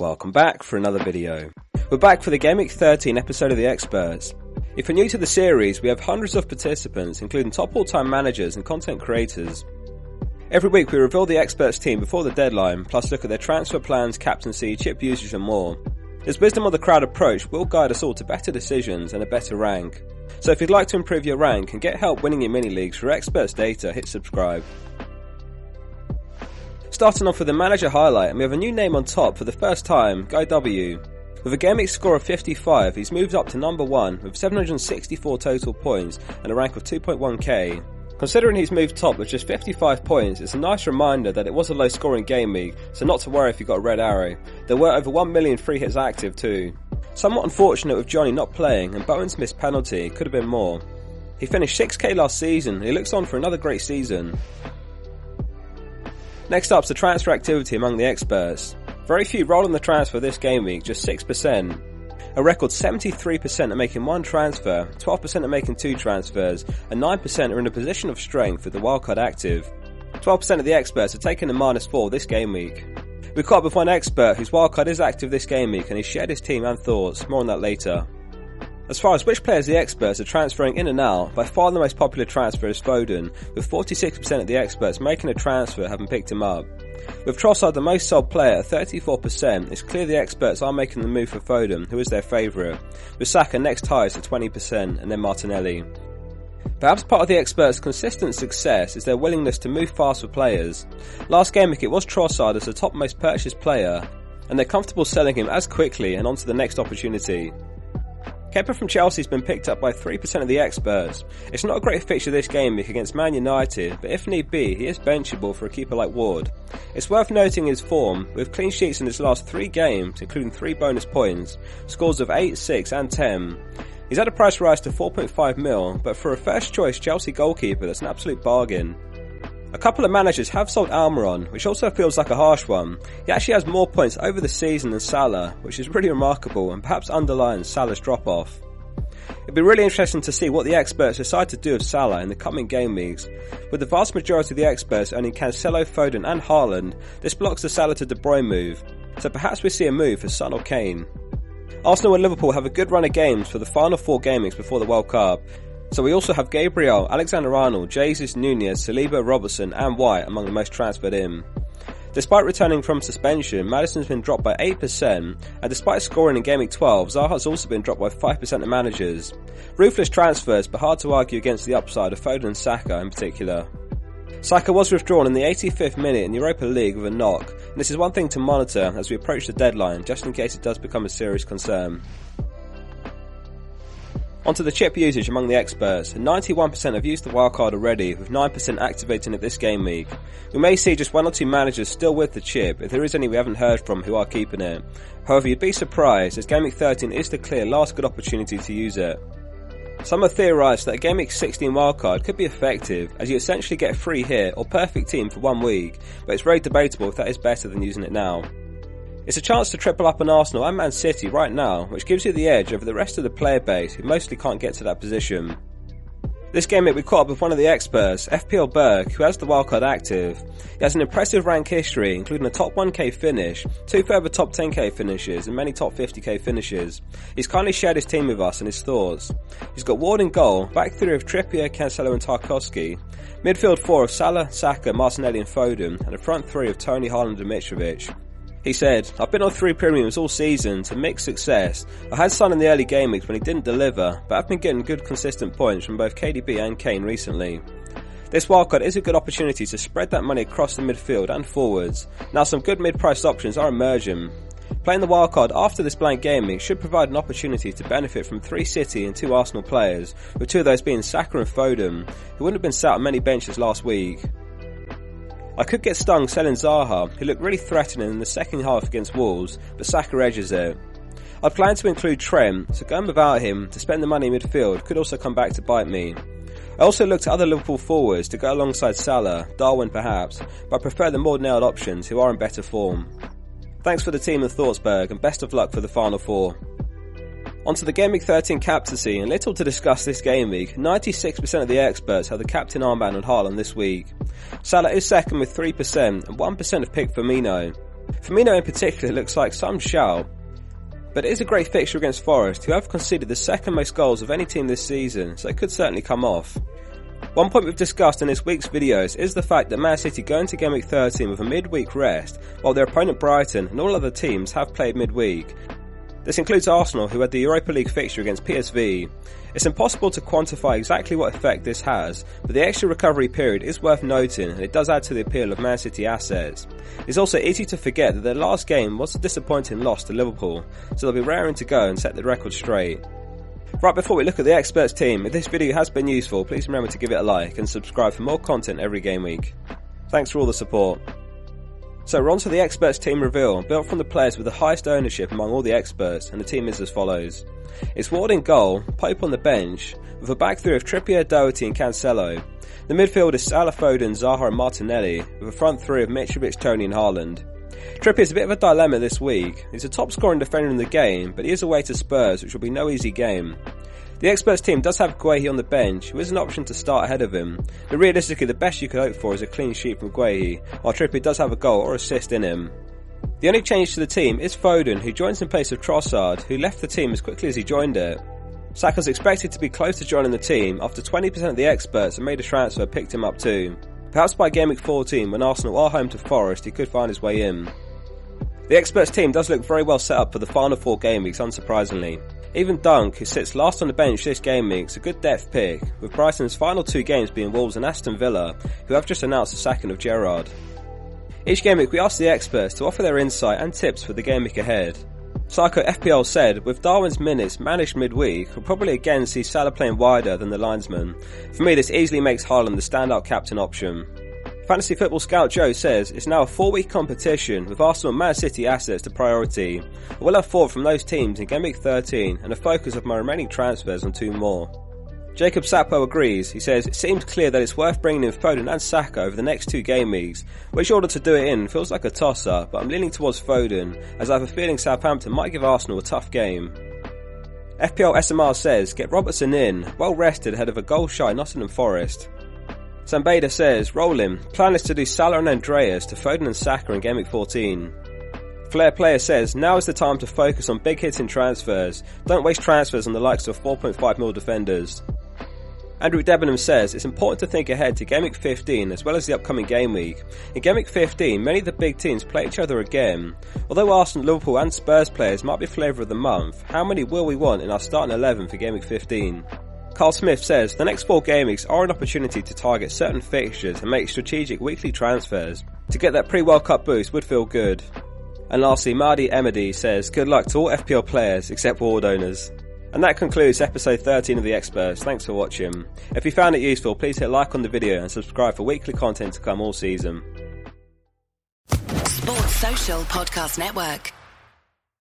Welcome back for another video. We're back for the Game Week 13 episode of The Experts. If you're new to the series, we have hundreds of participants, including top all-time managers and content creators. Every week we reveal the experts team before the deadline, plus look at their transfer plans, captaincy, chip usage and more. This wisdom of the crowd approach will guide us all to better decisions and a better rank. So if you'd like to improve your rank and get help winning your mini leagues through experts data, hit subscribe. Starting off with the manager highlight, and we have a new name on top for the first time, Guy W. With a game week score of 55, he's moved up to number 1 with 764 total points and a rank of 2.1k. Considering he's moved top with just 55 points, it's a nice reminder that it was a low scoring game week, so not to worry if you got a red arrow. There were over 1 million free hits active too. Somewhat unfortunate with Johnny not playing and Bowen's missed penalty, could have been more. He finished 6k last season and he looks on for another great season. Next up's the transfer activity among the experts. Very few roll on the transfer this game week, just 6%. A record 73% are making one transfer, 12% are making two transfers, and 9% are in a position of strength with the wildcard active. 12% of the experts are taking a minus 4 this game week. We caught up with one expert whose wildcard is active this game week and he shared his team and thoughts, more on that later. As far as which players the experts are transferring in and out, by far the most popular transfer is Foden, with 46% of the experts making a transfer having picked him up. With Trossard the most sold player at 34%, it's clear the experts are making the move for Foden, who is their favourite, with Saka next highest at 20% and then Martinelli. Perhaps part of the experts' consistent success is their willingness to move fast for players. Last game week it was Trossard as the top most purchased player, and they're comfortable selling him as quickly and onto the next opportunity. Kepa from Chelsea's been picked up by 3% of the experts. It's not a great fixture this game week against Man United, but if need be, he is benchable for a keeper like Ward. It's worth noting his form, with clean sheets in his last three games, including three bonus points, scores of 8, 6 and 10. He's had a price rise to 4.5 mil, but for a first choice Chelsea goalkeeper that's an absolute bargain. A couple of managers have sold Almiron, which also feels like a harsh one. He actually has more points over the season than Salah, which is really remarkable and perhaps underlines Salah's drop off. It'd be really interesting to see what the experts decide to do with Salah in the coming game weeks. With the vast majority of the experts owning Cancelo, Foden and Haaland, this blocks the Salah to De Bruyne move, so perhaps we see a move for Son or Kane. Arsenal and Liverpool have a good run of games for the final four weeks before the World Cup, so we also have Gabriel, Alexander Arnold, Jesus Nunez, Saliba, Robertson and White among the most transferred in. Despite returning from suspension, Maddison's been dropped by 8%, and despite scoring in Game Week 12, Zaha's also been dropped by 5% of managers. Ruthless transfers, but hard to argue against the upside of Foden and Saka in particular. Saka was withdrawn in the 85th minute in Europa League with a knock, and this is one thing to monitor as we approach the deadline, just in case it does become a serious concern. Onto the chip usage among the experts. 91% have used the wildcard already, with 9% activating it this game week. We may see just one or two managers still with the chip, if there is any we haven't heard from who are keeping it. However, you'd be surprised, as Game Week 13 is the clear last good opportunity to use it. Some have theorised that a Game Week 16 wildcard could be effective, as you essentially get a free hit or perfect team for one week, but it's very debatable if that is better than using it now. It's a chance to triple up on Arsenal and Man City right now, which gives you the edge over the rest of the player base who mostly can't get to that position. This game it we caught up with one of the experts, FPL Berg, who has the wildcard active. He has an impressive rank history, including a top 1k finish, two further top 10k finishes, and many top 50k finishes. He's kindly shared his team with us and his thoughts. He's got Ward in goal, back three of Trippier, Cancelo and Tarkowski, midfield four of Salah, Saka, Martinelli and Foden, and a front three of Toney Haaland and Mitrovic. He said, I've been on three premiums all season to mixed success. I had Son in the early game weeks when he didn't deliver, but I've been getting good consistent points from both KDB and Kane recently. This wildcard is a good opportunity to spread that money across the midfield and forwards. Now some good mid-priced options are emerging. Playing the wildcard after this blank game week should provide an opportunity to benefit from three City and two Arsenal players, with two of those being Saka and Foden, who wouldn't have been sat on many benches last week. I could get stung selling Zaha, who looked really threatening in the second half against Wolves, but Saka edges it. I plan to include Trent, so going without him to spend the money in midfield could also come back to bite me. I also looked at other Liverpool forwards to go alongside Salah, Darwin perhaps, but I prefer the more nailed options who are in better form. Thanks for the team and Thoughtsberg and best of luck for the final four. Onto the Game Week 13 captaincy, and little to discuss this game week. 96% of the experts have the captain armband on Haaland this week. Salah is second with 3%, and 1% have picked Firmino. Firmino in particular looks like some shout, but it is a great fixture against Forest, who have conceded the second most goals of any team this season, so it could certainly come off. One point we've discussed in this week's videos is the fact that Man City go into Game Week 13 with a midweek rest, while their opponent Brighton and all other teams have played midweek. This includes Arsenal, who had the Europa League fixture against PSV. It's impossible to quantify exactly what effect this has, but the extra recovery period is worth noting and it does add to the appeal of Man City assets. It's also easy to forget that their last game was a disappointing loss to Liverpool, so they'll be raring to go and set the record straight. Right before we look at the experts team, if this video has been useful, please remember to give it a like and subscribe for more content every game week. Thanks for all the support. So we're on to the experts team reveal, built from the players with the highest ownership among all the experts, and the team is as follows. It's Ward in goal, Pope on the bench, with a back three of Trippier, Doherty and Cancelo. The midfield is Salah Foden, Zaha and Martinelli, with a front three of Mitrovic, Toney and Haaland. Trippier is a bit of a dilemma this week. He's a top scoring defender in the game, but he is away to Spurs, which will be no easy game. The experts team does have Guehi on the bench, who is an option to start ahead of him, but realistically the best you could hope for is a clean sheet from Guehi, while Trippier does have a goal or assist in him. The only change to the team is Foden, who joins in place of Trossard, who left the team as quickly as he joined it. Saka's expected to be close to joining the team after 20% of the experts who made a transfer picked him up too. Perhaps by game week 14, when Arsenal are home to Forest, he could find his way in. The experts team does look very well set up for the final four game weeks, unsurprisingly. Even Dunk, who sits last on the bench this game week, is a good depth pick, with Brighton's final two games being Wolves and Aston Villa, who have just announced the sacking of Gerrard. Each game week we ask the experts to offer their insight and tips for the game week ahead. Psycho FPL said, with Darwin's minutes managed midweek, we'll probably again see Salah playing wider than the linesman. For me this easily makes Haaland the standout captain option. Fantasy Football Scout Joe says it's now a four week competition with Arsenal and Man City assets to priority. I will have four from those teams in Game Week 13 and a focus of my remaining transfers on two more. Jacob Sapo agrees. He says, It seems clear that it's worth bringing in Foden and Saka over the next two game weeks. Which order to do it in feels like a toss up, but I'm leaning towards Foden, as I have a feeling Southampton might give Arsenal a tough game. FPL SMR says, Get Robertson in, well rested ahead of a goal shy Nottingham Forest. Sambeda says, roll him. Plan is to do Salah and Andreas to Foden and Saka in Game Week 14. Flair Player says, now is the time to focus on big hits in transfers. Don't waste transfers on the likes of 4.5 mil defenders. Andrew Debenham says it's important to think ahead to Game Week 15 as well as the upcoming game week. In Game Week 15, many of the big teams play each other again. Although Arsenal, Liverpool and Spurs players might be flavour of the month, how many will we want in our starting 11 for Game Week 15? Carl Smith says the next four game weeks are an opportunity to target certain fixtures and make strategic weekly transfers. To get that pre-World Cup boost would feel good. And lastly, Mardi Emedy says good luck to all FPL players except ward owners. And that concludes episode 13 of The Experts. Thanks for watching. If you found it useful, please hit like on the video and subscribe for weekly content to come all season. Sports Social Podcast Network.